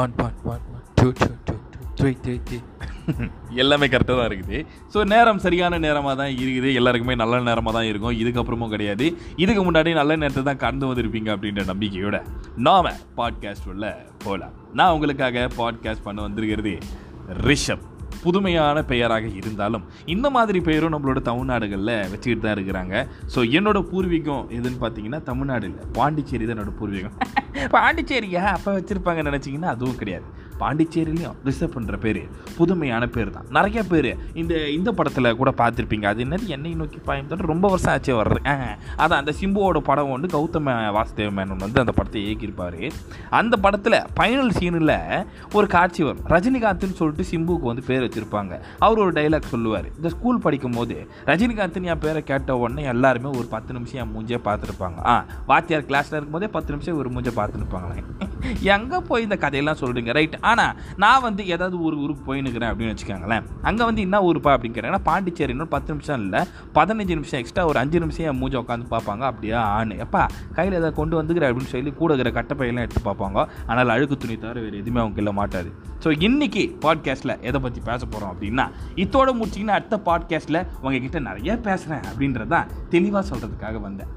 One one one one two two two two three three three எல்லாமே கரெக்டாக தான் இருக்குது. ஸோ நேரம் சரியான நேரமாக தான் இருக்குது. எல்லாருக்குமே நல்ல நேரமாக தான் இருக்கும். இதுக்கப்புறமும் கிடையாது. இதுக்கு முன்னாடி நல்ல நேரத்தை தான் கடந்து வந்திருப்பீங்க அப்படின்ற நம்பிக்கையோட நாம பாட்காஸ்ட் உள்ள போகலாம் நான் உங்களுக்காக பாட்காஸ்ட் பண்ண வந்திருக்கிறது ரிஷப். புதுமையான பெயராக இருந்தாலும் இந்த மாதிரி பெயரும் நம்மளோட தமிழ்நாடுகளில் வச்சுக்கிட்டு தான் இருக்கிறாங்க. ஸோ என்னோட பூர்வீகம் எதுன்னு பார்த்தீங்கன்னா தமிழ்நாடு இல்லை. பாண்டிச்சேரி தான் என்னோட பூர்வீகம். பாண்டிச்சேரியா. அப்போ வச்சுருப்பாங்கன்னு நினச்சிங்கன்னா அதுவும் கிடையாது. பாண்டிச்சேரிலையும் ரிசர்வ் பண்ணுற பேர் புதுமையான பேர் தான் நிறைய பேர் இந்த இந்த படத்தில் கூட பார்த்துருப்பீங்க. அது என்னது? என்னை நோக்கி பாயம் ரொம்ப வருஷம் ஆச்சு வர்றது. அதான் அந்த சிம்புவோட படம் வந்து கௌதம வாசுதேவ மேனன் வந்து அந்த படத்தை இயக்கியிருப்பார். அந்த படத்தில் ஃபைனல் சீனில் ஒரு காட்சி வரும். ரஜினிகாந்த்னு சொல்லிட்டு சிம்புவுக்கு வந்து பேர் வச்சுருப்பாங்க. அவர் ஒரு டைலாக் சொல்லுவார். இந்த ஸ்கூல் படிக்கும் போது ரஜினிகாந்த்னு என் பேரை கேட்ட உடனே எல்லாருமே ஒரு பத்து நிமிஷம் என் மூஞ்சே பார்த்துருப்பாங்க. ஆ வாத்தியார் கிளாஸில் இருக்கும்போதே பத்து நிமிஷம் ஒரு மூஞ்சை பார்த்துருப்பாங்களே. எங்கே போய் இந்த கதையெல்லாம் சொல்கிறீங்க ரைட் ஆனால் நான் வந்து ஏதாவது ஒரு ஊருக்கு போயின்னுக்கிறேன் அப்படின்னு வச்சுக்கோங்களேன். அங்கே வந்து என்ன ஊருப்பா அப்படின்னு கேட்டாங்கன்னா பாண்டிச்சேரி இன்னும் பத்து நிமிஷம் இல்லை பதினஞ்சு நிமிஷம் எக்ஸ்ட்ரா ஒரு அஞ்சு நிமிஷம் என் மூஞ்சை உட்காந்து பார்ப்பாங்க. அப்படியா ஆணு எப்பா கையில் ஏதாவது கொண்டு வந்துக்கிற அப்படின்னு சொல்லி கூட இருக்கிற கட்டப்பையெல்லாம் எடுத்து பார்ப்பாங்க. ஆனால் அழுக்கு துணி தவிர வேறு எதுவுமே அவங்க இல்லை மாட்டாது. ஸோ இன்னைக்கு பாட்காஸ்ட்டில் எதை பற்றி பேச போகிறோம் அப்படின்னா இதோட முடிச்சிங்கன்னா அடுத்த பாட்காஸ்ட்டில் உங்ககிட்ட நிறைய பேசுகிறேன் அப்படின்றது தான் தெளிவாக சொல்கிறதுக்காக வந்தேன்.